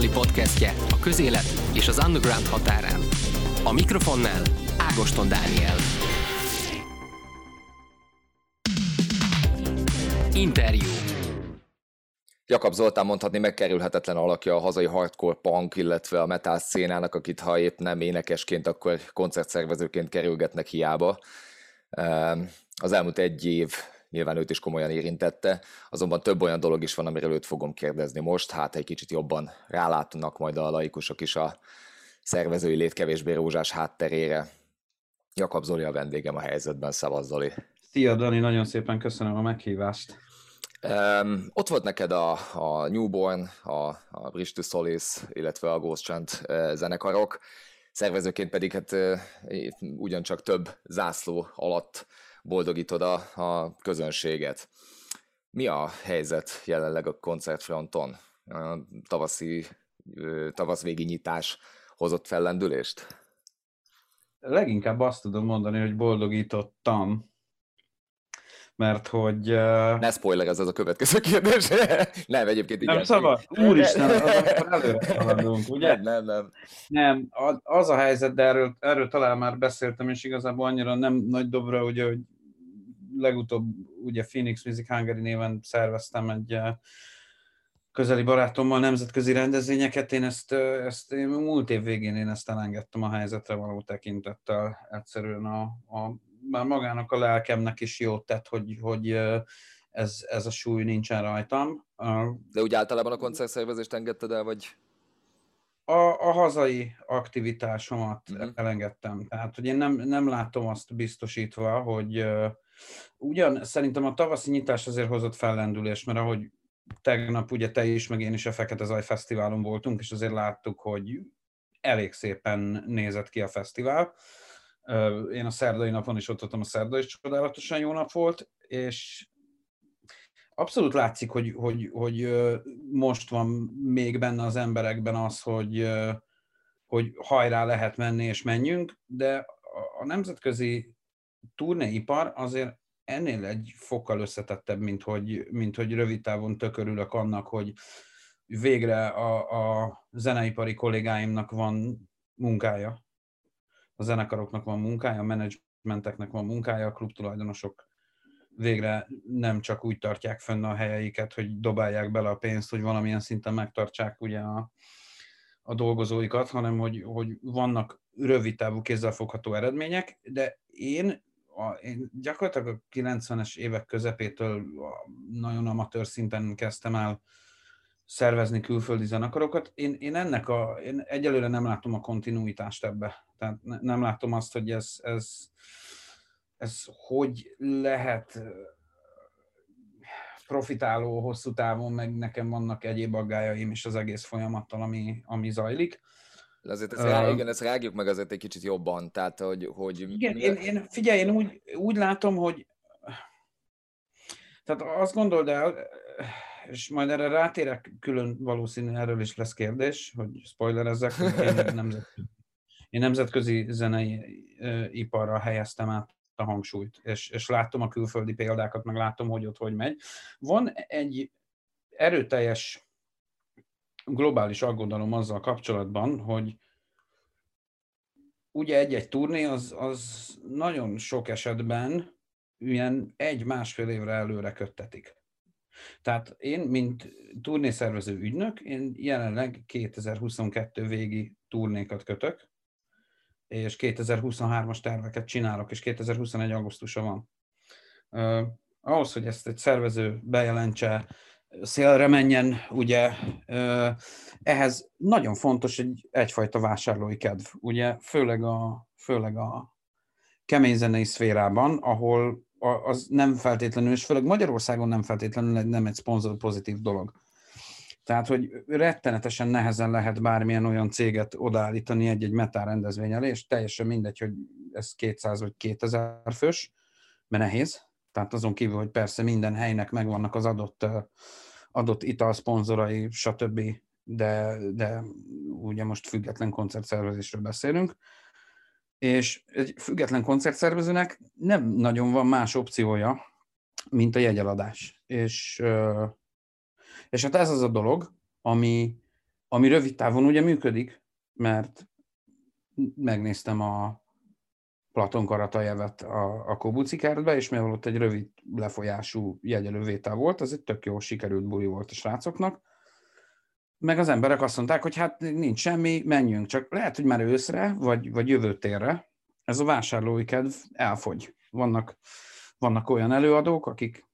azonnali podcastje a közélet és az underground határán. A mikrofonnál Ágoston Dániel. Interjú. Jakab Zoltán mondhatni megkerülhetetlen alakja a hazai hardcore punk, illetve a metal szénának, akit ha épp nem énekesként, akkor koncertszervezőként kerülgetnek hiába. Ehm, az elmúlt egy év nyilván őt is komolyan érintette, azonban több olyan dolog is van, amiről őt fogom kérdezni most, hát egy kicsit jobban rálátnak majd a laikusok is a szervezői lét kevésbé rózsás hátterére. Jakab Zoli a vendégem a helyzetben, Szavaz Zoli. Szia Dani, nagyon szépen köszönöm a meghívást. Um, ott volt neked a, a Newborn, a, a Bridge to Solis, illetve a Ghost Chant uh, zenekarok, szervezőként pedig hát uh, ugyancsak több zászló alatt boldogítod a, a közönséget. Mi a helyzet jelenleg a koncertfronton? A tavaszi, tavaszvégi nyitás hozott fellendülést? Leginkább azt tudom mondani, hogy boldogítottam, mert hogy... Uh... Ne spoiler, ez az a következő kérdés. nem, egyébként igen. Nem szabad? Úristen, akkor előre haladunk, ugye? Nem, nem, nem. Nem, az a helyzet, de erről, erről talán már beszéltem, és igazából annyira nem nagy dobra, ugye, hogy legutóbb ugye Phoenix Music Hungary néven szerveztem egy közeli barátommal nemzetközi rendezvényeket, én ezt, ezt én múlt év végén én ezt elengedtem a helyzetre való tekintettel. Egyszerűen a, a már magának a lelkemnek is jót tett, hogy, hogy ez, ez a súly nincsen rajtam. De úgy általában a koncertszervezést engedted el, vagy? A, a hazai aktivitásomat mm. elengedtem. Tehát, hogy én nem, nem látom azt biztosítva, hogy ugyan szerintem a tavaszi nyitás azért hozott fellendülést, mert ahogy tegnap ugye te is, meg én is a Fekete Zaj Fesztiválon voltunk, és azért láttuk, hogy elég szépen nézett ki a fesztivál. Én a szerdai napon is ott voltam, a szerda is csodálatosan jó nap volt, és abszolút látszik, hogy, hogy, hogy most van még benne az emberekben az, hogy, hogy hajrá lehet menni és menjünk, de a nemzetközi turnéipar azért ennél egy fokkal összetettebb, mint hogy, mint hogy rövid távon tökörülök annak, hogy végre a, a zeneipari kollégáimnak van munkája, a zenekaroknak van munkája, a menedzsmenteknek van munkája, a klubtulajdonosok végre nem csak úgy tartják fönn a helyeiket, hogy dobálják bele a pénzt, hogy valamilyen szinten megtartsák ugye a, a dolgozóikat, hanem hogy, hogy vannak rövid távú kézzelfogható eredmények, de én, a, én gyakorlatilag a 90-es évek közepétől nagyon amatőr szinten kezdtem el szervezni külföldi zenekarokat. Én, én ennek a, én egyelőre nem látom a kontinuitást ebbe. Tehát ne, nem látom azt, hogy ez, ez, ez hogy lehet profitáló hosszú távon, meg nekem vannak egyéb aggájaim is az egész folyamattal, ami, ami zajlik. Azért ezt, rá, igen, ezt rágjuk meg azért egy kicsit jobban, tehát hogy... hogy igen, én, én, figyelj, én úgy, úgy látom, hogy tehát azt gondold el, és majd erre rátérek, külön valószínű erről is lesz kérdés, hogy spoilerezzek, hogy én nemzetközi, én nemzetközi zenei iparra helyeztem át a hangsúlyt, és, és látom a külföldi példákat, meg látom, hogy ott hogy megy. Van egy erőteljes globális aggodalom azzal kapcsolatban, hogy ugye egy-egy turné az, az nagyon sok esetben ilyen egy-másfél évre előre köttetik. Tehát én, mint turnészervező ügynök, én jelenleg 2022 végi turnékat kötök, és 2023-as terveket csinálok, és 2021. augusztusa van. Uh, ahhoz, hogy ezt egy szervező bejelentse, szélre menjen, ugye ehhez nagyon fontos egy, egyfajta vásárlói kedv, ugye főleg a, főleg a kemény zenei szférában, ahol az nem feltétlenül, és főleg Magyarországon nem feltétlenül nem egy szponzor pozitív dolog. Tehát, hogy rettenetesen nehezen lehet bármilyen olyan céget odaállítani egy-egy metál rendezvény elé, és teljesen mindegy, hogy ez 200 vagy 2000 fős, mert nehéz. Tehát azon kívül, hogy persze minden helynek megvannak az adott, adott ital szponzorai, stb., de, de ugye most független koncertszervezésről beszélünk és egy független koncertszervezőnek nem nagyon van más opciója, mint a jegyeladás. És, és hát ez az a dolog, ami ami rövid távon ugye működik, mert megnéztem a Platon Karatajevet a, a Kobuci kertbe, és mivel ott egy rövid lefolyású jegyelővétel volt, az egy tök jó sikerült buli volt a srácoknak, meg az emberek azt mondták, hogy hát nincs semmi, menjünk, csak lehet, hogy már őszre, vagy, vagy jövő térre ez a vásárlói kedv elfogy. Vannak, vannak olyan előadók, akik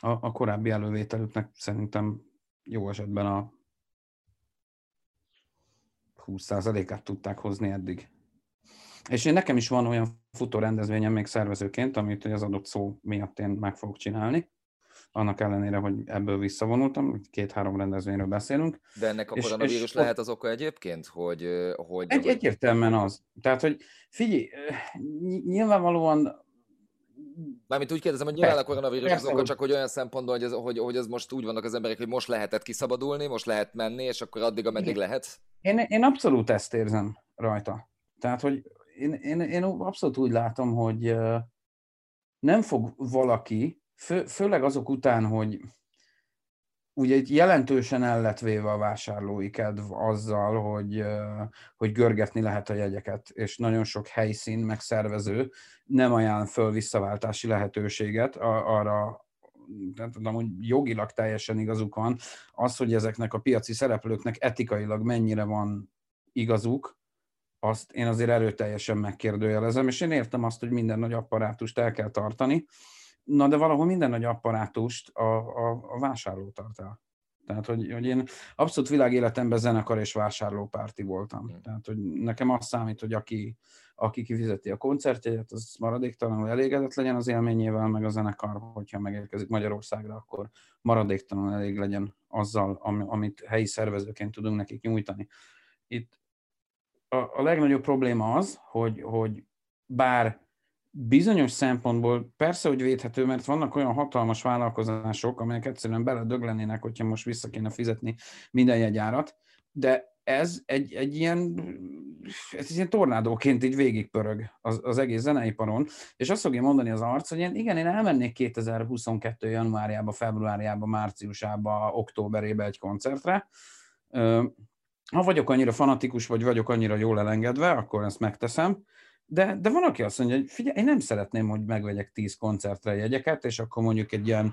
a, a korábbi elővételüknek szerintem jó esetben a 20%-át tudták hozni eddig. És én nekem is van olyan futó rendezvényem még szervezőként, amit az adott szó miatt én meg fogok csinálni. Annak ellenére, hogy ebből visszavonultam, két-három rendezvényről beszélünk. De ennek a és, koronavírus és lehet az oka egyébként, hogy... hogy egy, egyértelműen az. Tehát, hogy figyelj, nyilvánvalóan Mármint úgy kérdezem, hogy nyilván a koronavírus az oka, csak hogy olyan szempontból, hogy ez, hogy, hogy ez most úgy vannak az emberek, hogy most lehetett kiszabadulni, most lehet menni, és akkor addig, ameddig lehet? Én, én abszolút ezt érzem rajta. Tehát, hogy én, én, én abszolút úgy látom, hogy nem fog valaki, fő, főleg azok után, hogy ugye itt jelentősen el a vásárlói kedv azzal, hogy, hogy görgetni lehet a jegyeket, és nagyon sok helyszín, meg szervező nem ajánl föl visszaváltási lehetőséget. Arra, nem tudom, hogy jogilag teljesen igazuk van, az, hogy ezeknek a piaci szereplőknek etikailag mennyire van igazuk, azt én azért erőteljesen megkérdőjelezem, és én értem azt, hogy minden nagy apparátust el kell tartani, na de valahol minden nagy apparátust a, a, a vásárló tart el. Tehát, hogy, hogy én abszolút világéletemben zenekar és vásárlópárti voltam. Mm. Tehát, hogy nekem azt számít, hogy aki, aki kifizeti a koncertjegyet, az maradéktalanul elégedett legyen az élményével, meg a zenekar, hogyha megérkezik Magyarországra, akkor maradéktalanul elég legyen azzal, amit helyi szervezőként tudunk nekik nyújtani. Itt a, a legnagyobb probléma az, hogy, hogy bár bizonyos szempontból persze, hogy védhető, mert vannak olyan hatalmas vállalkozások, amelyek egyszerűen beledöglenének, hogyha most vissza kéne fizetni minden jegyárat, de ez egy, egy ilyen, ez ilyen tornádóként így végigpörög az, az egész zeneiparon, és azt fogja mondani az arc, hogy én, igen, én elmennék 2022. januárjába, februárjába, márciusába, októberébe egy koncertre, ha vagyok annyira fanatikus, vagy vagyok annyira jól elengedve, akkor ezt megteszem, de, de van, aki azt mondja, hogy figyelj, én nem szeretném, hogy megvegyek 10 koncertre jegyeket, és akkor mondjuk egy ilyen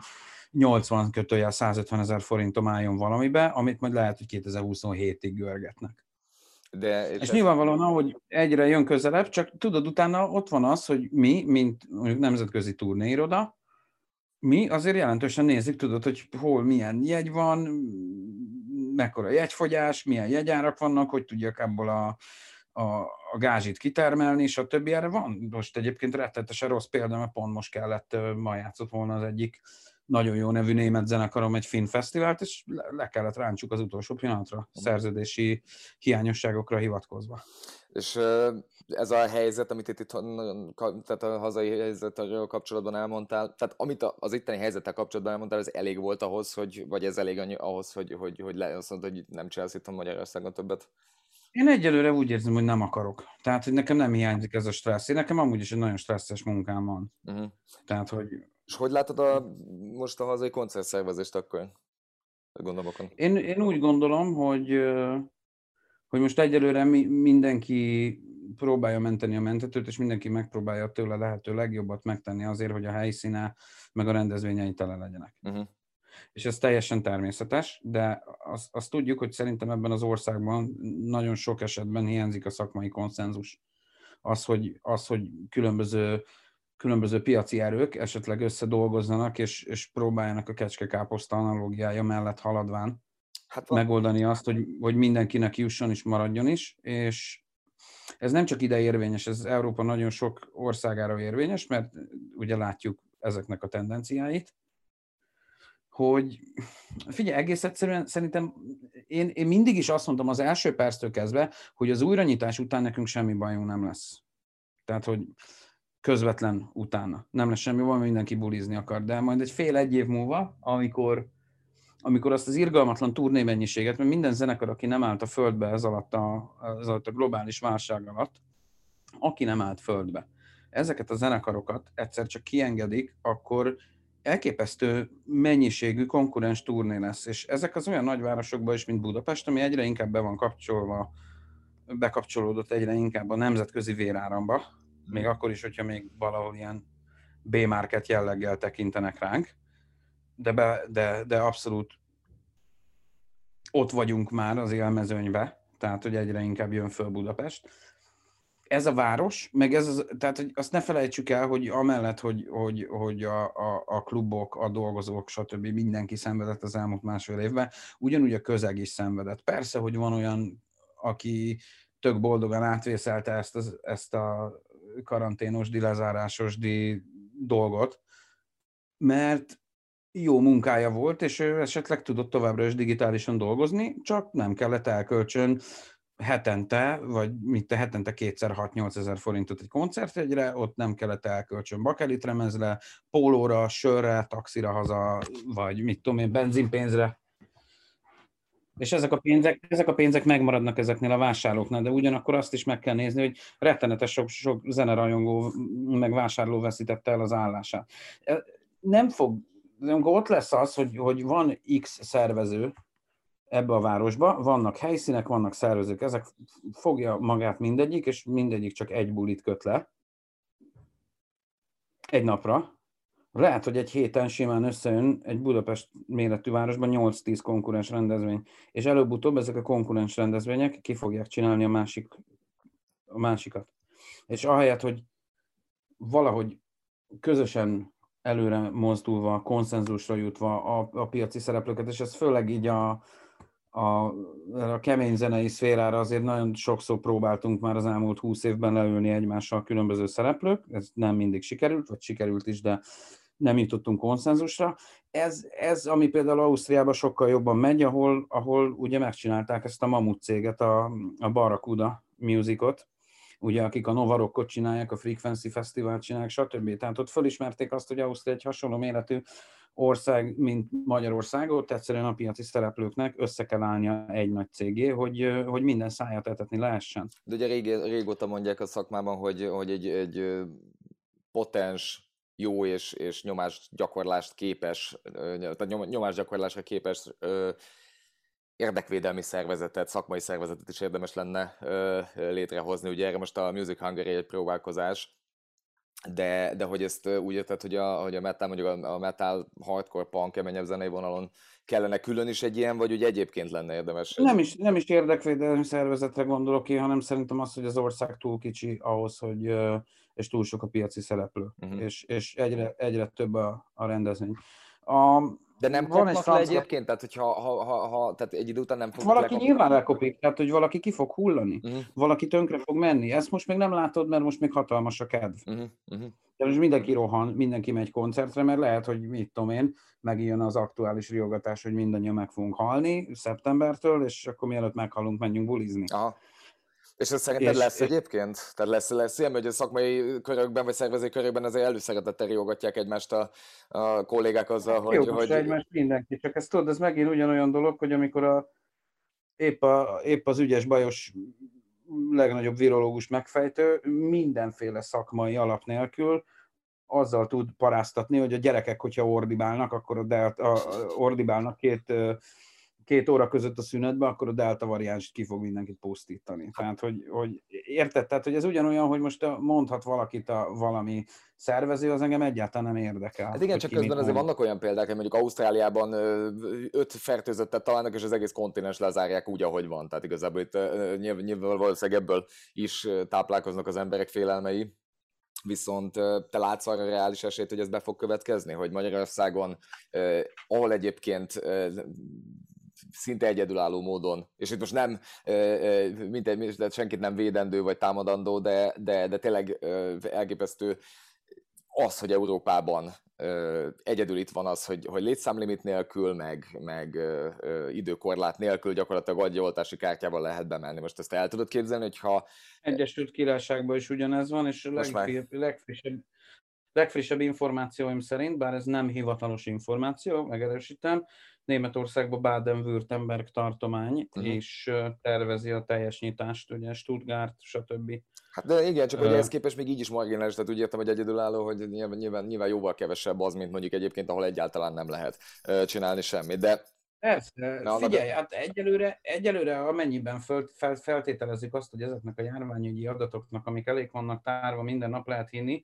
80 kötőjel 150 ezer forintom álljon valamibe, amit majd lehet, hogy 2027-ig görgetnek. De, és te... nyilvánvalóan, ahogy egyre jön közelebb, csak tudod, utána ott van az, hogy mi, mint mondjuk nemzetközi turnéiroda, mi azért jelentősen nézzük, tudod, hogy hol milyen jegy van, mekkora jegyfogyás, milyen jegyárak vannak, hogy tudjak ebből a, a, a gázsit kitermelni, és a többi erre van. Most egyébként rettetesen rossz példa, mert pont most kellett, ma játszott volna az egyik nagyon jó nevű német zenekarom egy finn fesztivált, és le, le kellett ráncsuk az utolsó pillanatra, szerződési hiányosságokra hivatkozva. És ez a helyzet, amit itt, itt tehát a hazai helyzetről kapcsolatban elmondtál, tehát amit az itteni helyzettel kapcsolatban elmondtál, ez elég volt ahhoz, hogy, vagy ez elég annyi, ahhoz, hogy, hogy, hogy le, azt mondod, hogy nem csinálsz itt a Magyarországon többet? Én egyelőre úgy érzem, hogy nem akarok. Tehát, hogy nekem nem hiányzik ez a stressz. Én nekem amúgy is egy nagyon stresszes munkám van. Uh-huh. Tehát, hogy... És hogy látod a, most a hazai koncertszervezést akkor? Gondolokon. Én, én úgy gondolom, hogy, hogy most egyelőre mindenki próbálja menteni a mentetőt, és mindenki megpróbálja tőle lehető legjobbat megtenni azért, hogy a helyszíne meg a rendezvényei tele legyenek. Uh-huh. És ez teljesen természetes, de azt, azt tudjuk, hogy szerintem ebben az országban nagyon sok esetben hiányzik a szakmai konszenzus. Az, hogy, az, hogy különböző, különböző piaci erők esetleg összedolgozzanak, és, és próbáljanak a kecske-káposzta analógiája mellett haladván hát megoldani azt, hogy, hogy mindenkinek jusson is, maradjon is, és ez nem csak ide érvényes, ez Európa nagyon sok országára érvényes, mert ugye látjuk ezeknek a tendenciáit, hogy figyelj, egész egyszerűen szerintem én, én mindig is azt mondtam az első perctől kezdve, hogy az újranyitás után nekünk semmi bajunk nem lesz. Tehát, hogy közvetlen utána. Nem lesz semmi, van mindenki bulizni akar, de majd egy fél-egy év múlva, amikor amikor azt az irgalmatlan turné mennyiséget, mert minden zenekar, aki nem állt a földbe ez alatt a, ez alatt a globális válság alatt, aki nem állt földbe, ezeket a zenekarokat egyszer csak kiengedik, akkor elképesztő mennyiségű konkurens turné lesz, és ezek az olyan nagyvárosokban is, mint Budapest, ami egyre inkább be van kapcsolva, bekapcsolódott egyre inkább a nemzetközi véráramba, még akkor is, hogyha még valahol ilyen B-market jelleggel tekintenek ránk, de, be, de, de abszolút ott vagyunk már az élmezőnybe, tehát hogy egyre inkább jön föl Budapest. Ez a város, meg ez az, tehát hogy azt ne felejtsük el, hogy amellett, hogy, hogy, hogy a, a, a klubok, a dolgozók, stb. mindenki szenvedett az elmúlt másfél évben, ugyanúgy a közeg is szenvedett. Persze, hogy van olyan, aki tök boldogan átvészelte ezt, az, ezt a karanténos, lezárásos dolgot, mert jó munkája volt, és ő esetleg tudott továbbra is digitálisan dolgozni, csak nem kellett elkölcsön hetente, vagy mit te hetente kétszer 6-8 ezer forintot egy koncertjegyre, ott nem kellett elkölcsön bakelit remezle, pólóra, sörre, taxira haza, vagy mit tudom én, benzinpénzre. És ezek a pénzek, ezek a pénzek megmaradnak ezeknél a vásárlóknál, de ugyanakkor azt is meg kell nézni, hogy rettenetes sok, sok zenerajongó meg vásárló veszítette el az állását. Nem fog amikor ott lesz az, hogy, hogy van X szervező ebbe a városba, vannak helyszínek, vannak szervezők, ezek fogja magát mindegyik, és mindegyik csak egy bulit köt le egy napra. Lehet, hogy egy héten simán összejön egy Budapest méretű városban 8-10 konkurens rendezvény, és előbb-utóbb ezek a konkurens rendezvények ki fogják csinálni a, másik, a másikat. És ahelyett, hogy valahogy közösen előre mozdulva, konszenzusra jutva a, a piaci szereplőket, és ez főleg így a, a, a kemény zenei szférára azért nagyon sokszor próbáltunk már az elmúlt húsz évben leülni egymással különböző szereplők, ez nem mindig sikerült, vagy sikerült is, de nem jutottunk konszenzusra. Ez, ez ami például Ausztriában sokkal jobban megy, ahol, ahol ugye megcsinálták ezt a mamut céget, a, a Barracuda musicot, ugye akik a Novarokkot csinálják, a Frequency Festival csinálják, stb. Tehát ott fölismerték azt, hogy Ausztria egy hasonló méretű ország, mint Magyarország, ott egyszerűen a piaci szereplőknek össze kell állnia egy nagy cégé, hogy, hogy minden száját etetni lehessen. De ugye rég, régóta mondják a szakmában, hogy, hogy egy, egy potens jó és, és nyomásgyakorlást képes, tehát nyomásgyakorlásra képes érdekvédelmi szervezetet, szakmai szervezetet is érdemes lenne létrehozni. Ugye erre most a Music Hungary egy próbálkozás, de, de hogy ezt úgy érted, hogy a, hogy a metal, mondjuk a, metal hardcore punk keményebb zenei vonalon kellene külön is egy ilyen, vagy úgy egyébként lenne érdemes? Nem is, nem is érdekvédelmi szervezetre gondolok én, hanem szerintem az, hogy az ország túl kicsi ahhoz, hogy és túl sok a piaci szereplő, uh-huh. és, és egyre, egyre több a, a rendezvény. A, de nem van egy le egyébként? Tehát, hogyha ha, ha, ha, tehát egy idő után nem fog Valaki lekopni. nyilván lekopik, tehát hogy valaki ki fog hullani, uh-huh. valaki tönkre fog menni. Ezt most még nem látod, mert most még hatalmas a kedv. Uh-huh. Uh-huh. De most mindenki rohan, mindenki megy koncertre, mert lehet, hogy mit tudom én, megjön az aktuális riogatás, hogy mindannyian meg fogunk halni szeptembertől, és akkor mielőtt meghalunk, menjünk bulizni. Aha. És ez szerinted és, lesz egyébként? Tehát lesz, lesz ilyen, hogy a szakmai körökben, vagy szervezői körökben azért előszeretettel riogatják egymást a, a kollégák azzal, hogy... Jó, hogy... egymást mindenki, csak ezt tudod, ez megint ugyanolyan dolog, hogy amikor a, épp, a, épp az ügyes bajos legnagyobb virológus megfejtő mindenféle szakmai alap nélkül azzal tud paráztatni, hogy a gyerekek, hogyha ordibálnak, akkor a, a, a ordibálnak két két óra között a szünetben, akkor a delta variáns ki fog mindenkit posztítani. Tehát, hogy, hogy érted? Tehát, hogy ez ugyanolyan, hogy most mondhat valakit a valami szervező, az engem egyáltalán nem érdekel. Hát igen, csak közben azért vannak olyan példák, hogy mondjuk Ausztráliában öt fertőzöttet találnak, és az egész kontinens lezárják úgy, ahogy van. Tehát igazából itt nyilván valószínűleg ebből is táplálkoznak az emberek félelmei. Viszont te látsz arra reális esélyt, hogy ez be fog következni, hogy Magyarországon, ahol egyébként szinte egyedülálló módon, és itt most nem mindegy, senkit nem védendő vagy támadandó, de, de, de tényleg elképesztő az, hogy Európában egyedül itt van az, hogy, hogy létszámlimit nélkül, meg, meg időkorlát nélkül gyakorlatilag agyoltási kártyával lehet bemenni. Most ezt el tudod képzelni, hogyha... Egyesült Királyságban is ugyanez van, és a legfrissebb, legfrissebb legfrissebb információim szerint, bár ez nem hivatalos információ, megerősítem, Németországban Baden-Württemberg tartomány, uh-huh. és tervezi a teljes nyitást, ugye Stuttgart, stb. Hát de igen, csak hogy ehhez képest még így is marginális, tehát úgy értem, hogy egyedülálló, hogy nyilván, nyilván, nyilván jóval kevesebb az, mint mondjuk egyébként, ahol egyáltalán nem lehet csinálni semmit, de Persze, Na, figyelj, hát egyelőre, egyelőre amennyiben föl, fel, feltételezik azt, hogy ezeknek a járványügyi adatoknak, amik elég vannak tárva, minden nap lehet hinni,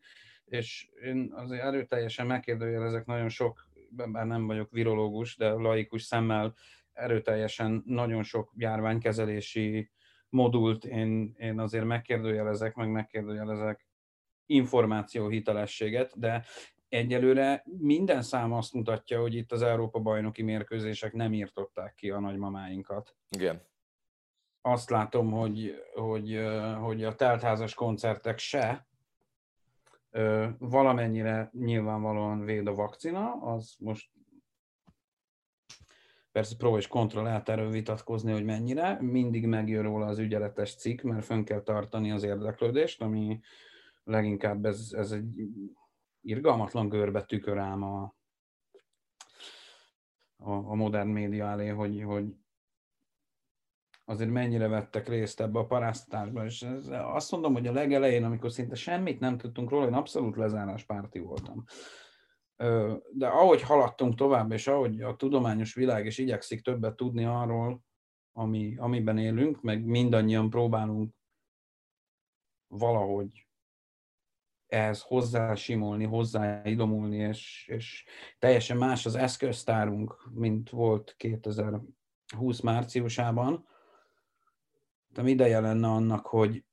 és én azért erőteljesen megkérdőjelezek nagyon sok, bár nem vagyok virológus, de laikus szemmel erőteljesen nagyon sok járványkezelési modult én, én azért megkérdőjelezek, meg megkérdőjelezek információ hitelességet, de egyelőre minden szám azt mutatja, hogy itt az Európa bajnoki mérkőzések nem írtották ki a nagymamáinkat. Igen. Azt látom, hogy, hogy, hogy a teltházas koncertek se, valamennyire nyilvánvalóan véd a vakcina, az most persze pro és kontra lehet erről vitatkozni, hogy mennyire. Mindig megjön róla az ügyeletes cikk, mert fönn kell tartani az érdeklődést, ami leginkább ez, ez egy irgalmatlan görbe tükör ám a, a, a modern média elé, hogy, hogy azért mennyire vettek részt ebbe a paráztatásba. És ez, azt mondom, hogy a legelején, amikor szinte semmit nem tudtunk róla, én abszolút lezárás párti voltam. De ahogy haladtunk tovább, és ahogy a tudományos világ is igyekszik többet tudni arról, ami, amiben élünk, meg mindannyian próbálunk valahogy ehhez hozzásimulni, hozzáidomulni, és, és teljesen más az eszköztárunk, mint volt 2020 márciusában. De ideje lenne annak, hogy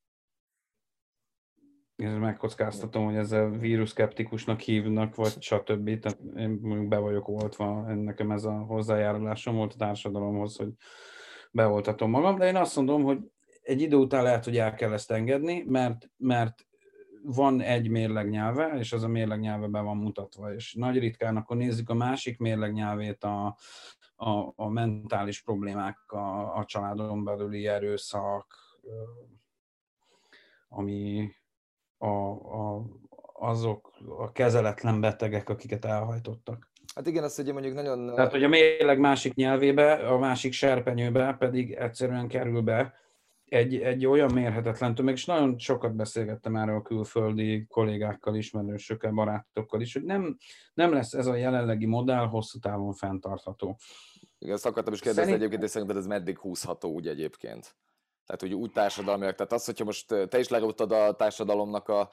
ez megkockáztatom, hogy ezzel víruszkeptikusnak hívnak, vagy stb. Tehát én be vagyok oltva, nekem ez a hozzájárulásom volt a társadalomhoz, hogy beoltatom magam, de én azt mondom, hogy egy idő után lehet, hogy el kell ezt engedni, mert, mert van egy mérleg nyelve, és az a mérleg nyelve be van mutatva, és nagy ritkán akkor nézzük a másik mérleg nyelvét, a, a, a mentális problémák, a, a családon belüli erőszak, ami a, a, azok a kezeletlen betegek, akiket elhajtottak. Hát igen, azt ugye mondjuk nagyon... Tehát, hogy a mérleg másik nyelvébe, a másik serpenyőbe pedig egyszerűen kerül be egy, egy olyan mérhetetlen tömeg, és nagyon sokat beszélgettem erről a külföldi kollégákkal, ismerősökkel, barátokkal is, hogy nem, nem lesz ez a jelenlegi modell hosszú távon fenntartható. Igen, azt akartam is kérdezni Szerint... egyébként, és szerinted ez meddig húzható úgy egyébként? Tehát, hogy úgy társadalmiak. Tehát az, hogyha most te is leróttad a társadalomnak a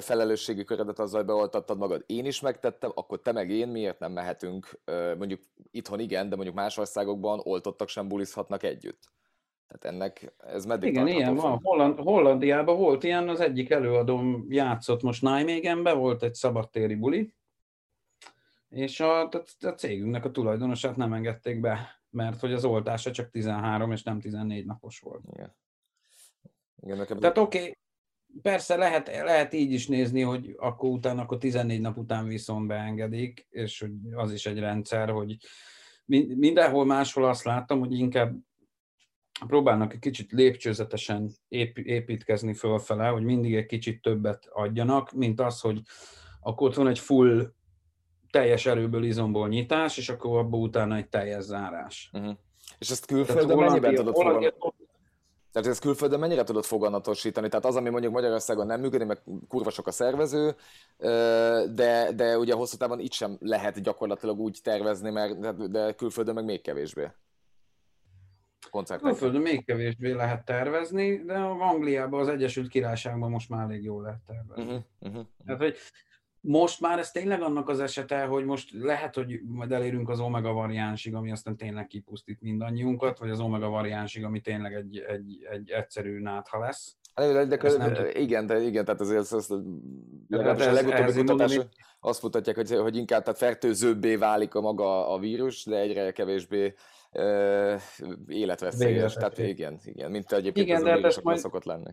felelősségi köredet, azzal beoltattad magad. Én is megtettem, akkor te meg én miért nem mehetünk? Mondjuk itthon igen, de mondjuk más országokban oltottak sem bulizhatnak együtt. Tehát ennek ez meddig Igen, ilyen van. Holland, Hollandiában volt ilyen, az egyik előadóm játszott most Nijmegenbe, volt egy szabadtéri buli, és a, a cégünknek a tulajdonosát nem engedték be, mert hogy az oltása csak 13 és nem 14 napos volt. Igen. Igen, nekem... Tehát oké, okay, persze lehet, lehet így is nézni, hogy akkor utána, akkor 14 nap után viszont beengedik, és hogy az is egy rendszer, hogy mindenhol máshol azt láttam, hogy inkább próbálnak egy kicsit lépcsőzetesen építkezni fölfele, hogy mindig egy kicsit többet adjanak, mint az, hogy akkor ott van egy full teljes erőből, izomból nyitás, és akkor abban utána egy teljes zárás. Uh-huh. És ezt külföldön mennyiben tudod fogalmazni? Tehát ezt külföldön mennyire tudod foganatosítani? Tehát az, ami mondjuk Magyarországon nem működik, meg kurva sok a szervező, de, de ugye hosszú távon itt sem lehet gyakorlatilag úgy tervezni, mert, de külföldön meg még kevésbé koncertek. Külföldön még kevésbé lehet tervezni, de Angliában, az Egyesült Királyságban most már elég jól lehet tervezni. Uh-huh, uh-huh. Tehát, hogy most már ez tényleg annak az esete, hogy most lehet, hogy majd elérünk az omega variánsig, ami aztán tényleg kipusztít mindannyiunkat, vagy az omega variánsig, ami tényleg egy, egy, egy egyszerű nátha lesz. De, de, de, nem igen, de igen, tehát azért az, az, legalábbis a legutóbbi kutatások azt mutatják, hogy, hogy inkább tehát fertőzőbbé válik a maga a vírus, de egyre kevésbé életveszélyes. Tehát igen, igen, mint egyébként igen, ez a hát majd... szokott lenni.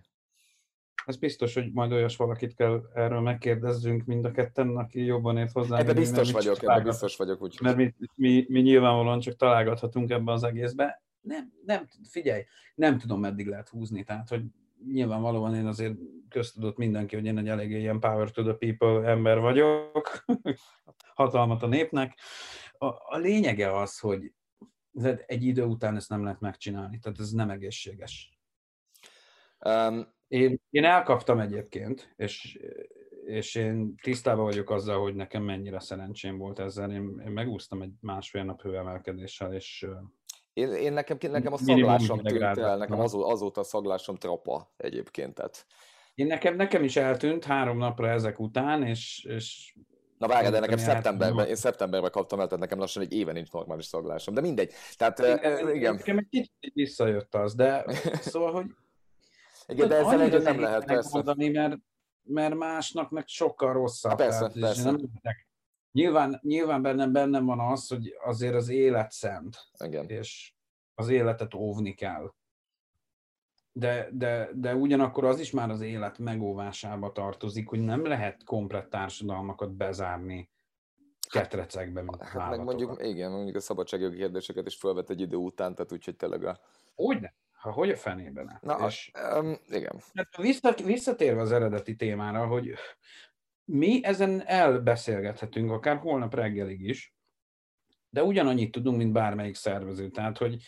Ez biztos, hogy majd olyas valakit kell erről megkérdezzünk mind a ketten, aki jobban ért hozzá. Ebben biztos vagyok, ebben biztos vagyok. Úgy. Mert mi, mi, mi, nyilvánvalóan csak találgathatunk ebben az egészbe. Nem, nem, figyelj, nem tudom, meddig lehet húzni. Tehát, hogy nyilvánvalóan én azért köztudott mindenki, hogy én egy eléggé ilyen power to the people ember vagyok, hatalmat a népnek. A, a lényege az, hogy egy idő után ezt nem lehet megcsinálni, tehát ez nem egészséges. Um, én, én elkaptam egyébként, és, és én tisztában vagyok azzal, hogy nekem mennyire szerencsém volt ezzel. Én, én megúsztam egy másfél nap hőemelkedéssel, és én, én nekem, nekem a szaglásom tűnt el, nekem azó, azóta a szaglásom trapa egyébként. Tehát. Én nekem, nekem is eltűnt három napra ezek után, és, és Na várj, de nekem szeptemberben, én szeptemberben kaptam el, tehát nekem lassan egy éve nincs normális szaglásom, de mindegy. Tehát, igen. igen. Nekem egy kicsit visszajött az, de szóval, hogy igen, de ezzel együtt nem lehet, persze. Mondani, mert, mert másnak meg sokkal rosszabb. Persze, tehát, persze. Nem, nyilván, nyilván bennem, bennem van az, hogy azért az élet szent. Igen. És az életet óvni kell. De, de, de ugyanakkor az is már az élet megóvásába tartozik, hogy nem lehet komplett társadalmakat bezárni ketrecekbe, mint hát meg mondjuk, igen, mondjuk a szabadságjogi kérdéseket is felvet egy idő után, tehát úgyhogy tényleg a... Hogyne? Ha hogy a fenében? Na, és, um, igen. Hát vissza, visszatérve az eredeti témára, hogy mi ezen elbeszélgethetünk, akár holnap reggelig is, de ugyanannyit tudunk, mint bármelyik szervező. Tehát, hogy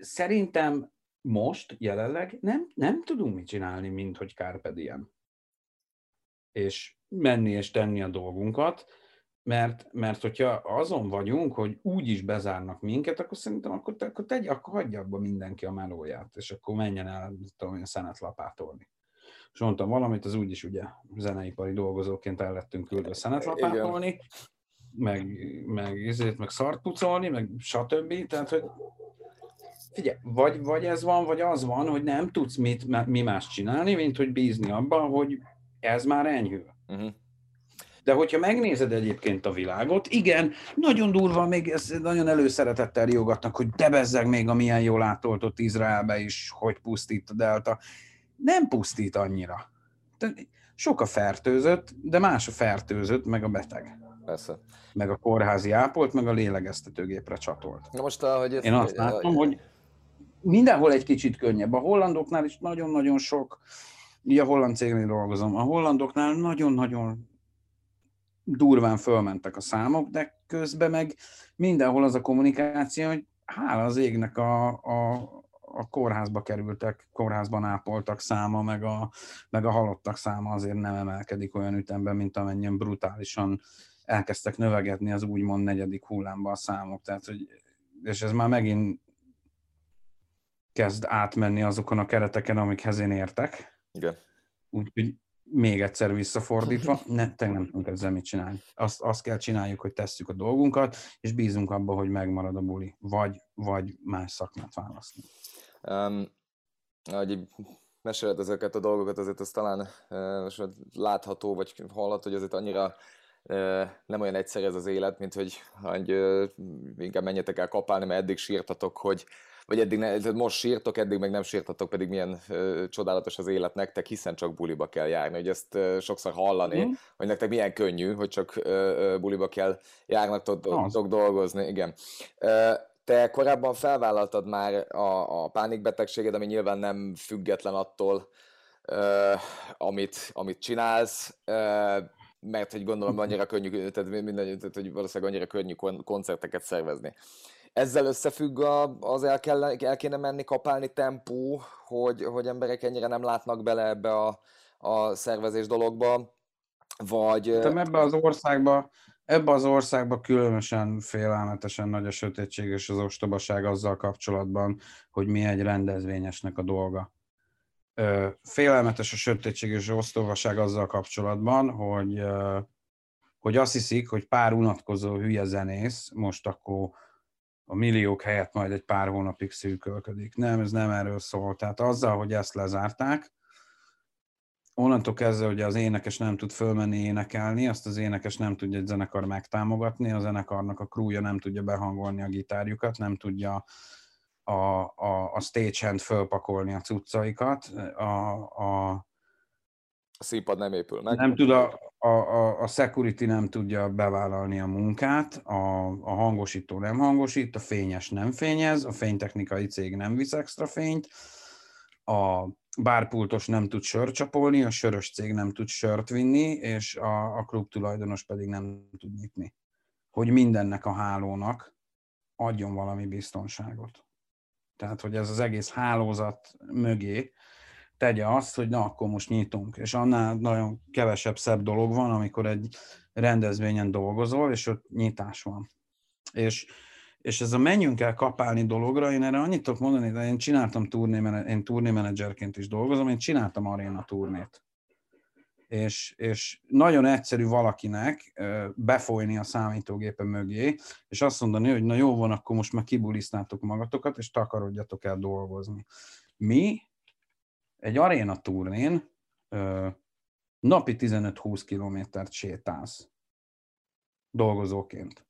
szerintem most, jelenleg nem, nem tudunk mit csinálni, mint hogy Carpe. És menni és tenni a dolgunkat, mert, mert hogyha azon vagyunk, hogy úgy is bezárnak minket, akkor szerintem akkor, akkor tegy, akkor hagyja abba mindenki a melóját, és akkor menjen el, tudom én, szenet lapátolni. És mondtam valamit, az úgyis ugye zeneipari dolgozóként el lettünk küldve szenet lapátolni, meg, meg, ezért, meg szart pucolni, meg stb. Tehát, hogy figyelj, vagy, vagy ez van, vagy az van, hogy nem tudsz mit, mi más csinálni, mint hogy bízni abban, hogy ez már enyhül. Uh-huh. De hogyha megnézed egyébként a világot, igen, nagyon durva, még ezt nagyon előszeretettel riogatnak, hogy de bezzeg még a milyen jól átoltott Izraelbe is, hogy pusztít a delta. Nem pusztít annyira. Sok a fertőzött, de más a fertőzött, meg a beteg. Persze. Meg a kórházi ápolt, meg a lélegeztetőgépre csatolt. Na most, ahogy Én azt látom, hogy mindenhol egy kicsit könnyebb. A hollandoknál is nagyon-nagyon sok, ugye a holland cégnél dolgozom, a hollandoknál nagyon-nagyon durván fölmentek a számok, de közben meg mindenhol az a kommunikáció, hogy hála az égnek a, a, a kórházba kerültek, kórházban ápoltak száma, meg a, meg a halottak száma azért nem emelkedik olyan ütemben, mint amennyien brutálisan elkezdtek növegetni az úgymond negyedik hullámba a számok. Tehát, hogy, és ez már megint kezd átmenni azokon a kereteken, amikhez én értek. Igen. Úgyhogy még egyszer visszafordítva, ne, te nem tudunk ezzel mit csinálni. Azt, azt kell csináljuk, hogy tesszük a dolgunkat, és bízunk abba, hogy megmarad a buli, vagy, vagy más szakmát választni. Um, ahogy meséled ezeket a dolgokat, azért az talán uh, látható, vagy hallható, hogy azért annyira uh, nem olyan egyszerű ez az élet, mint hogy, hogy uh, inkább menjetek el kapálni, mert eddig sírtatok, hogy vagy eddig ne, most sírtok, eddig meg nem sírtatok, pedig milyen ö, csodálatos az élet nektek, hiszen csak buliba kell járni, hogy ezt ö, sokszor hallani, mm. hogy nektek milyen könnyű, hogy csak ö, ö, buliba kell járnak, tudtok dolgozni, igen. Ö, te korábban felvállaltad már a, a pánikbetegséget, ami nyilván nem független attól, ö, amit, amit csinálsz, ö, mert hogy gondolom annyira könnyű, tehát, minden, tehát hogy valószínűleg annyira könnyű koncerteket szervezni. Ezzel összefügg a, az el, kell, el kéne menni kapálni tempó, hogy, hogy emberek ennyire nem látnak bele ebbe a, a szervezés dologba, vagy... Te ebbe az országba, ebbe az országba különösen félelmetesen nagy a sötétség és az ostobaság azzal kapcsolatban, hogy mi egy rendezvényesnek a dolga. Félelmetes a sötétség és ostobaság azzal kapcsolatban, hogy, hogy azt hiszik, hogy pár unatkozó hülye zenész most akkor a milliók helyett majd egy pár hónapig szűkölködik. Nem, ez nem erről szól. Tehát azzal, hogy ezt lezárták, onnantól kezdve, hogy az énekes nem tud fölmenni énekelni, azt az énekes nem tudja egy zenekar megtámogatni, a zenekarnak a krúja nem tudja behangolni a gitárjukat, nem tudja a, a, a stagehand fölpakolni a cuccaikat, a, a, a színpad nem épül meg. Nem tud a, a, a, a security nem tudja bevállalni a munkát, a, a hangosító nem hangosít, a fényes nem fényez, a fénytechnikai cég nem visz extra fényt, a bárpultos nem tud sört csapolni, a sörös cég nem tud sört vinni, és a, a klub tulajdonos pedig nem tud nyitni. Hogy mindennek a hálónak adjon valami biztonságot. Tehát, hogy ez az egész hálózat mögé tegye azt, hogy na, akkor most nyitunk. És annál nagyon kevesebb szebb dolog van, amikor egy rendezvényen dolgozol, és ott nyitás van. És, és ez a menjünk el kapálni dologra, én erre annyit tudok mondani, de én csináltam turné, én turnémenedzserként is dolgozom, én csináltam aréna turnét. És, és nagyon egyszerű valakinek befolyni a számítógépe mögé, és azt mondani, hogy na jó van, akkor most már kibulisztátok magatokat, és takarodjatok el dolgozni. Mi egy aréna turnén napi 15-20 kilométert sétálsz dolgozóként.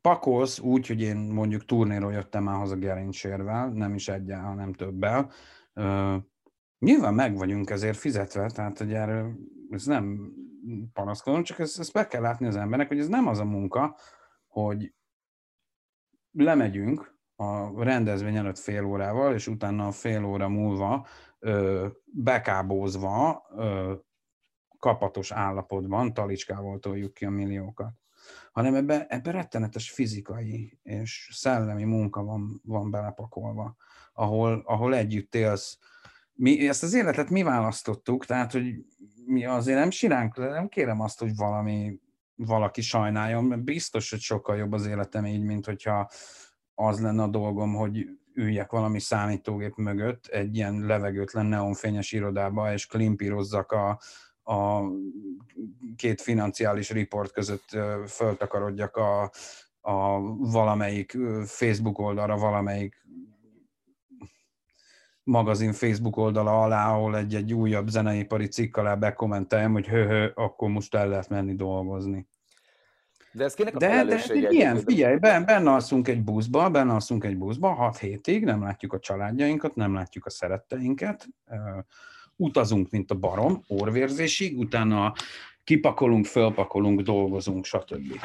Pakolsz úgy, hogy én mondjuk turnéról jöttem már haza gerincsérvel, nem is egyel, hanem többel. Nyilván meg vagyunk ezért fizetve, tehát hogy erről ez nem panaszkodom, csak ezt, ezt be kell látni az embernek, hogy ez nem az a munka, hogy lemegyünk a rendezvény előtt fél órával, és utána a fél óra múlva ö, bekábózva, ö, kapatos állapotban talicskával toljuk ki a milliókat. Hanem ebbe, ebbe rettenetes fizikai és szellemi munka van, van belepakolva, ahol, ahol együtt élsz. Mi, ezt az életet mi választottuk, tehát, hogy mi azért nem siránk, nem kérem azt, hogy valami valaki sajnáljon, mert biztos, hogy sokkal jobb az életem így, mint hogyha az lenne a dolgom, hogy üljek valami számítógép mögött egy ilyen levegőtlen neonfényes irodába, és klimpírozzak a, a két financiális report között föltakarodjak a, a valamelyik Facebook oldalra, valamelyik magazin Facebook oldala alá, ahol egy, egy újabb zeneipari cikk alá bekommenteljem, hogy hő, akkor most el lehet menni dolgozni. De ez kinek a de, de, de ilyen, figyelj, ben, benne alszunk egy buszba, benne alszunk egy buszba, 6 hétig, nem látjuk a családjainkat, nem látjuk a szeretteinket, utazunk, mint a barom, orvérzésig, utána kipakolunk, fölpakolunk, dolgozunk, stb.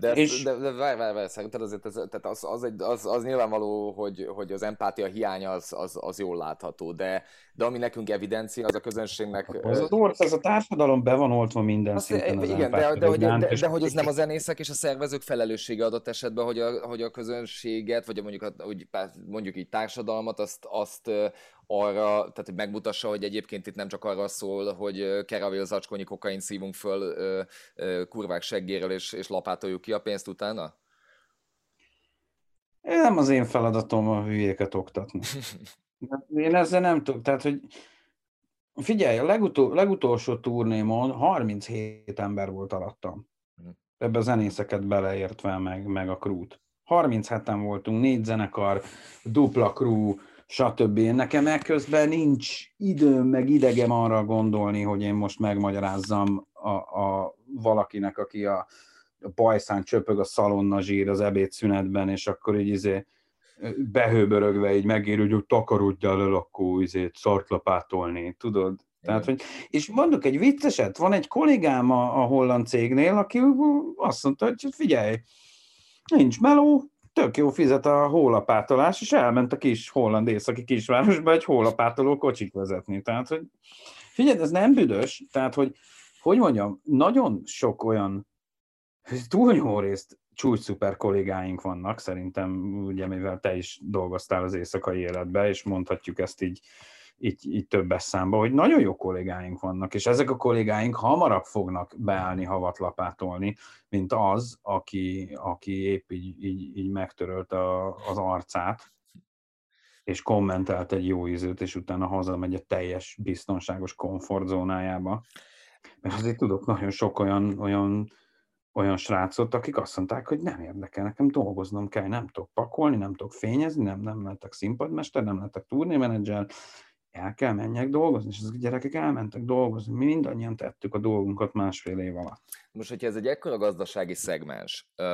De, és... de, de várj, várj, várj, szerinted azért ez, tehát az, az, egy, az, az nyilvánvaló, hogy, hogy az empátia hiánya az, az, az jól látható, de, de ami nekünk evidencia, az a közönségnek... Az, az orsz, ez a társadalom be van oltva minden azt, szinten az Igen, de, de, hogy, de, de, de, hogy ez nem az zenészek és a szervezők felelőssége adott esetben, hogy a, hogy a közönséget, vagy mondjuk, a, hogy mondjuk így társadalmat, azt, azt arra, tehát hogy megmutassa, hogy egyébként itt nem csak arra szól, hogy keravél zacskónyi kokain szívunk föl kurvák seggéről, és, és lapátoljuk ki a pénzt utána? Nem az én feladatom a hülyéket oktatni. Én ezzel nem tudok, tehát, hogy figyelj, a legutol, legutolsó turnémon 37 ember volt alattam. Hm. Ebbe a zenészeket beleértve, meg, meg a krút. 37-en voltunk, négy zenekar, dupla crew, stb. Nekem ekközben nincs időm, meg idegem arra gondolni, hogy én most megmagyarázzam a, a valakinek, aki a, a bajszán csöpög a szalonna zsír az ebédszünetben, és akkor így izé behőbörögve így megér, hogy takarodjál el, akkor izé szartlapátolni, tudod? Tehát, hogy, és mondok egy vicceset, van egy kollégám a, a holland cégnél, aki azt mondta, hogy figyelj, nincs meló, tök jó fizet a hólapátolás, és elment a kis holland északi kisvárosba egy hólapátoló kocsik vezetni. Tehát, hogy figyelj, ez nem büdös, tehát, hogy hogy mondjam, nagyon sok olyan túlnyomó részt csúcs szuper kollégáink vannak, szerintem, ugye mivel te is dolgoztál az éjszakai életbe, és mondhatjuk ezt így így, így többes számba, hogy nagyon jó kollégáink vannak, és ezek a kollégáink hamarabb fognak beállni havatlapátolni, mint az, aki, aki épp így, így, így megtörölt a, az arcát, és kommentelt egy jó ízőt, és utána hazamegy a teljes biztonságos komfortzónájába. Mert azért tudok nagyon sok olyan, olyan, olyan srácot, akik azt mondták, hogy nem érdekel, nekem dolgoznom kell, nem tudok pakolni, nem tudok fényezni, nem, nem lettek színpadmester, nem lettek turnémenedzser, el kell menjek dolgozni, és ezek a gyerekek elmentek dolgozni. Mi mindannyian tettük a dolgunkat másfél év alatt. Most, hogyha ez egy ekkora gazdasági szegmens, uh,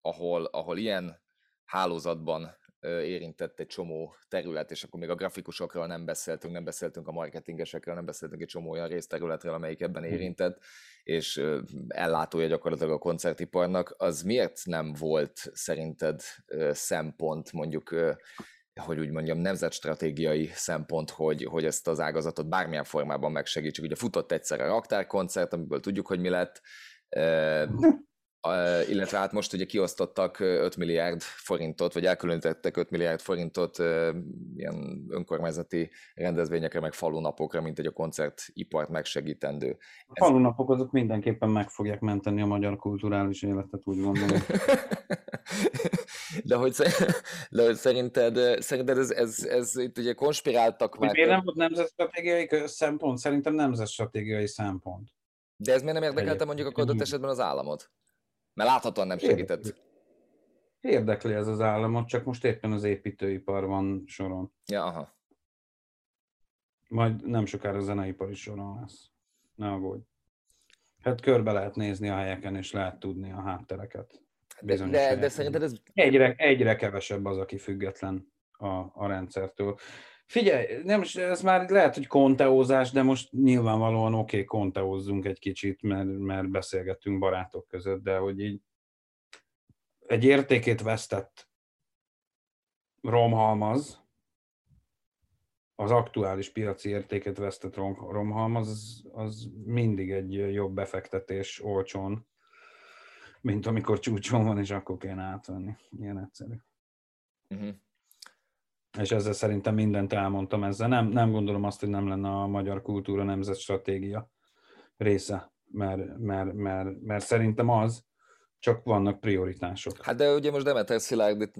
ahol, ahol ilyen hálózatban érintett egy csomó terület, és akkor még a grafikusokról nem beszéltünk, nem beszéltünk a marketingesekről, nem beszéltünk egy csomó olyan részterületről, amelyik ebben érintett, és ellátója gyakorlatilag a koncertiparnak, az miért nem volt szerinted szempont mondjuk hogy úgy mondjam, nemzetstratégiai szempont, hogy, hogy ezt az ágazatot bármilyen formában megsegítsük. Ugye futott egyszer a raktárkoncert, amiből tudjuk, hogy mi lett, illetve hát most ugye kiosztottak 5 milliárd forintot, vagy elkülönítettek 5 milliárd forintot ilyen önkormányzati rendezvényekre, meg falunapokra, mint egy a koncertipart megsegítendő. A falunapok azok mindenképpen meg fogják menteni a magyar kulturális életet, úgy gondolom. de hogy, de hogy szerinted, szerinted ez, ez, ez itt ugye konspiráltak már... Miért nem volt nemzetstratégiai szempont? Szerintem nemzetstratégiai szempont. De ez miért nem érdekelte mondjuk a adott esetben az államot? Mert láthatóan nem segített. Érdekli ez az államot, csak most éppen az építőipar van soron. Ja, aha. Majd nem sokára a zeneipar is soron lesz. Ne aggódj. Hát körbe lehet nézni a helyeken, és lehet tudni a háttereket. De, de, de szerinted ez... Egyre, egyre kevesebb az, aki független a, a rendszertől. Figyelj, nem, ez már lehet, hogy konteózás, de most nyilvánvalóan oké, okay, konteózzunk egy kicsit, mert, mert beszélgettünk barátok között, de hogy így egy értékét vesztett romhalmaz, az aktuális piaci értéket vesztett romhalmaz, az, az mindig egy jobb befektetés olcsón, mint amikor csúcson van, és akkor kéne átvenni. Ilyen egyszerű. Uh-huh és ezzel szerintem mindent elmondtam ezzel. Nem, nem gondolom azt, hogy nem lenne a magyar kultúra nemzet stratégia része, mert, mert, mert, mert szerintem az, csak vannak prioritások. Hát de ugye most Demeter Szilárd itt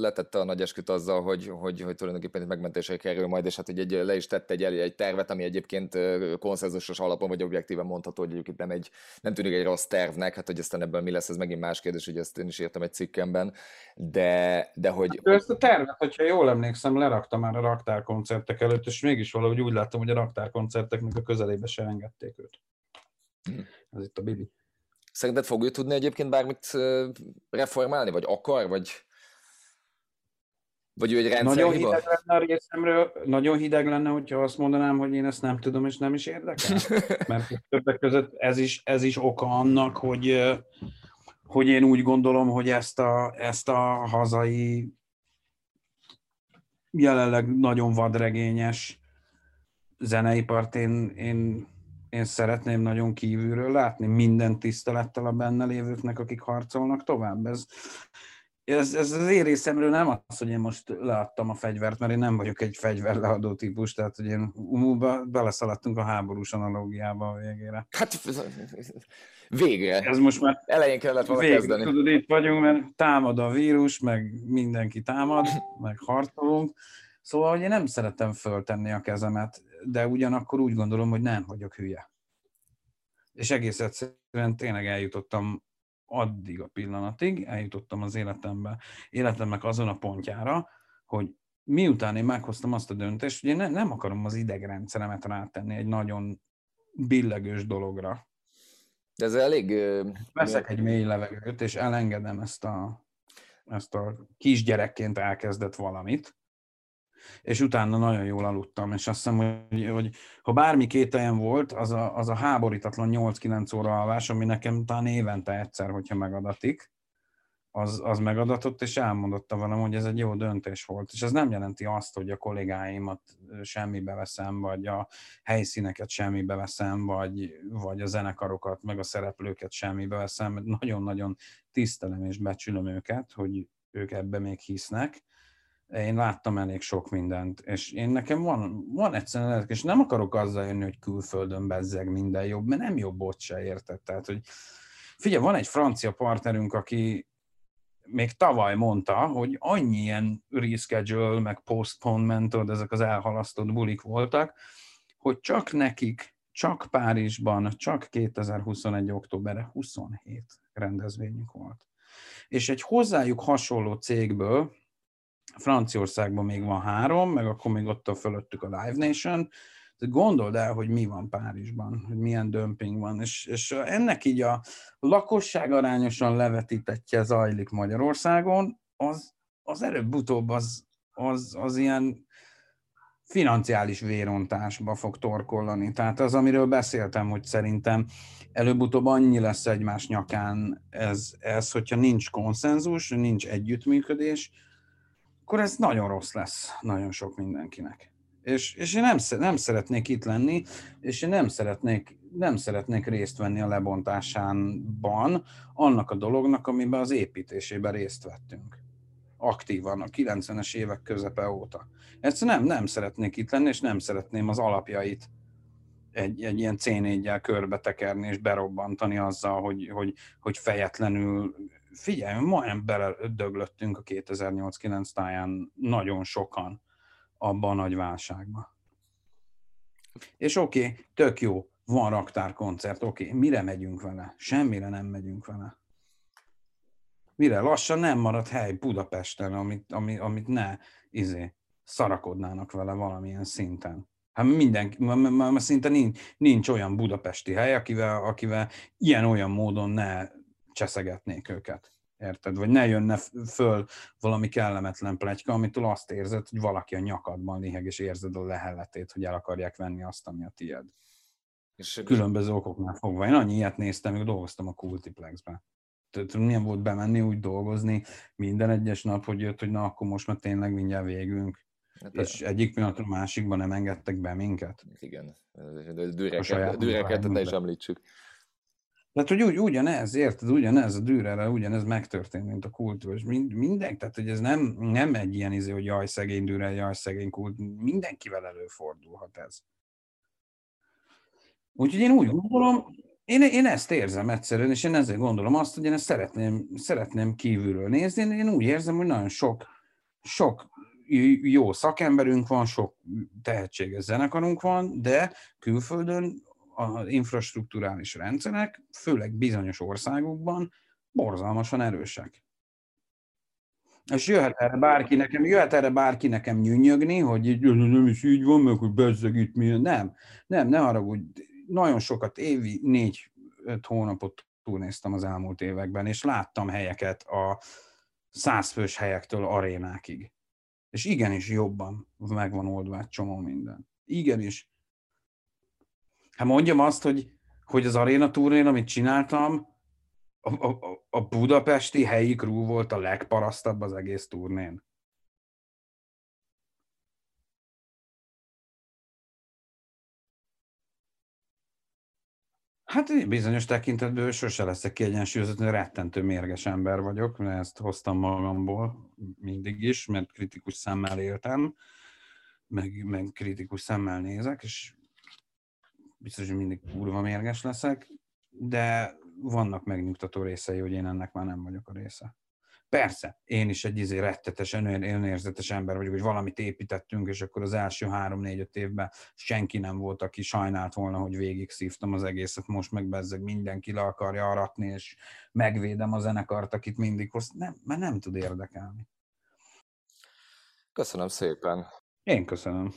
letette a nagy esküt azzal, hogy, hogy, hogy tulajdonképpen itt megmentésre kerül majd, és hát ugye egy, le is tette egy, egy tervet, ami egyébként konszenzusos alapon, vagy objektíven mondható, hogy egyébként nem, egy, nem tűnik egy rossz tervnek, hát hogy aztán ebből mi lesz, ez megint más kérdés, hogy ezt én is írtam egy cikkemben, de, de hogy... Hát, ezt a tervet, hogyha jól emlékszem, lerakta már a raktárkoncertek előtt, és mégis valahogy úgy láttam, hogy a raktárkoncerteknek a közelébe se engedték őt. Hm. Ez itt a Bibi. Szerinted fogja tudni egyébként bármit reformálni, vagy akar, vagy, vagy ő egy rendszer Nagyon hideg lenne a részemről, nagyon hideg lenne, hogyha azt mondanám, hogy én ezt nem tudom, és nem is érdekel. Mert többek között ez is, ez is oka annak, hogy, hogy én úgy gondolom, hogy ezt a, ezt a hazai jelenleg nagyon vadregényes zeneipart én, én én szeretném nagyon kívülről látni, minden tisztelettel a benne lévőknek, akik harcolnak tovább. Ez, ez, ez az én részemről nem az, hogy én most leadtam a fegyvert, mert én nem vagyok egy fegyverleadó típus, tehát hogy én umúba beleszaladtunk a háborús analógiába a végére. Hát végre. Ez most már elején kellett volna végre, kezdeni. Tudod, itt vagyunk, mert támad a vírus, meg mindenki támad, meg harcolunk. Szóval, hogy én nem szeretem föltenni a kezemet de ugyanakkor úgy gondolom, hogy nem vagyok hülye. És egész egyszerűen tényleg eljutottam addig a pillanatig, eljutottam az életembe, életemnek azon a pontjára, hogy miután én meghoztam azt a döntést, hogy én ne, nem akarom az idegrendszeremet rátenni egy nagyon billegős dologra. De ez elég... Veszek egy mély levegőt, és elengedem ezt a, ezt a kisgyerekként elkezdett valamit, és utána nagyon jól aludtam, és azt hiszem, hogy, hogy ha bármi kételjem volt, az a, az a háborítatlan 8-9 óra alvás, ami nekem talán évente egyszer, hogyha megadatik, az, az megadatott, és elmondotta velem, hogy ez egy jó döntés volt. És ez nem jelenti azt, hogy a kollégáimat semmibe veszem, vagy a helyszíneket semmibe veszem, vagy, vagy a zenekarokat, meg a szereplőket semmibe veszem. Nagyon-nagyon tisztelem és becsülöm őket, hogy ők ebbe még hisznek, én láttam elég sok mindent, és én nekem van, van egyszerűen, és nem akarok azzal jönni, hogy külföldön bezzeg minden jobb, mert nem jobb ott se érted. Tehát, hogy figyelj, van egy francia partnerünk, aki még tavaly mondta, hogy annyi ilyen reschedule, meg postponement, ezek az elhalasztott bulik voltak, hogy csak nekik, csak Párizsban, csak 2021. októberre 27 rendezvényük volt. És egy hozzájuk hasonló cégből, Franciaországban még van három, meg akkor még ott a fölöttük a Live Nation, tehát gondold el, hogy mi van Párizsban, hogy milyen dömping van, és, és ennek így a lakosság arányosan levetítetje zajlik Magyarországon, az, az előbb-utóbb az, az, az ilyen financiális vérontásba fog torkollani. Tehát az, amiről beszéltem, hogy szerintem előbb-utóbb annyi lesz egymás nyakán ez, ez hogyha nincs konszenzus, nincs együttműködés, akkor ez nagyon rossz lesz nagyon sok mindenkinek. És, és én nem, nem szeretnék itt lenni, és én nem szeretnék, nem szeretnék részt venni a lebontásánban annak a dolognak, amiben az építésében részt vettünk. Aktívan a 90-es évek közepe óta. Egyszerűen nem, nem szeretnék itt lenni, és nem szeretném az alapjait egy, egy ilyen C4-jel körbe tekerni és berobbantani azzal, hogy, hogy, hogy fejetlenül figyelj, majdnem beledöglöttünk a 2008-9 táján nagyon sokan abban a nagy válságban. És oké, okay, tök jó, van raktárkoncert, oké, okay, mire megyünk vele? Semmire nem megyünk vele. Mire? Lassan nem marad hely Budapesten, amit, amit, amit ne izé, szarakodnának vele valamilyen szinten. Hát minden, mert szinte nincs, nincs olyan budapesti hely, akivel, akivel ilyen-olyan módon ne cseszegetnék őket. Érted? Vagy ne jönne föl valami kellemetlen pletyka, amitől azt érzed, hogy valaki a nyakadban liheg, és érzed a lehelletét, hogy el akarják venni azt, ami a tied. És Különböző okoknál fogva. Én annyi ilyet néztem, hogy dolgoztam a Cultiplexben. Tehát milyen volt bemenni, úgy dolgozni minden egyes nap, hogy jött, hogy na akkor most már tényleg mindjárt végünk. Hát és de... egyik pillanatra másikban nem engedtek be minket. Igen, dűreket, dűreket ne is említsük. Tehát, hogy úgy, ugyanez, érted, ugyanez a dűrere, ugyanez megtörtént, mint a kultúra, és mind, minden, tehát, hogy ez nem, nem egy ilyen izé, hogy jaj, szegény dűre, jaj, szegény kult, mindenkivel előfordulhat ez. Úgyhogy én úgy gondolom, én, én ezt érzem egyszerűen, és én ezért gondolom azt, hogy én ezt szeretném, szeretném kívülről nézni. Én, én úgy érzem, hogy nagyon sok, sok jó szakemberünk van, sok tehetséges zenekarunk van, de külföldön az infrastruktúrális rendszerek, főleg bizonyos országokban borzalmasan erősek. És jöhet erre bárki nekem, jöhet erre bárki nekem nyűnyögni, hogy nem is így van, meg hogy bezzeg itt mi. Nem, nem, ne haragudj. Nagyon sokat, évi négy-öt hónapot túlnéztem az elmúlt években, és láttam helyeket a százfős helyektől arénákig. És igenis jobban megvan oldva egy csomó minden. Igenis Hát mondjam azt, hogy, hogy az aréna turnén, amit csináltam, a, a, a budapesti helyi crew volt a legparasztabb az egész turnén. Hát bizonyos tekintetből sose leszek kiegyensúlyozott, hogy rettentő mérges ember vagyok, mert ezt hoztam magamból mindig is, mert kritikus szemmel éltem, meg, meg kritikus szemmel nézek, és biztos, hogy mindig kurva mérges leszek, de vannak megnyugtató részei, hogy én ennek már nem vagyok a része. Persze, én is egy izé rettetes, önérzetes ember vagyok, hogy valamit építettünk, és akkor az első három-négy-öt évben senki nem volt, aki sajnált volna, hogy végig szívtam az egészet, most meg bezzeg mindenki le akarja aratni, és megvédem a zenekart, akit mindig hoz. Nem, mert nem tud érdekelni. Köszönöm szépen. Én köszönöm.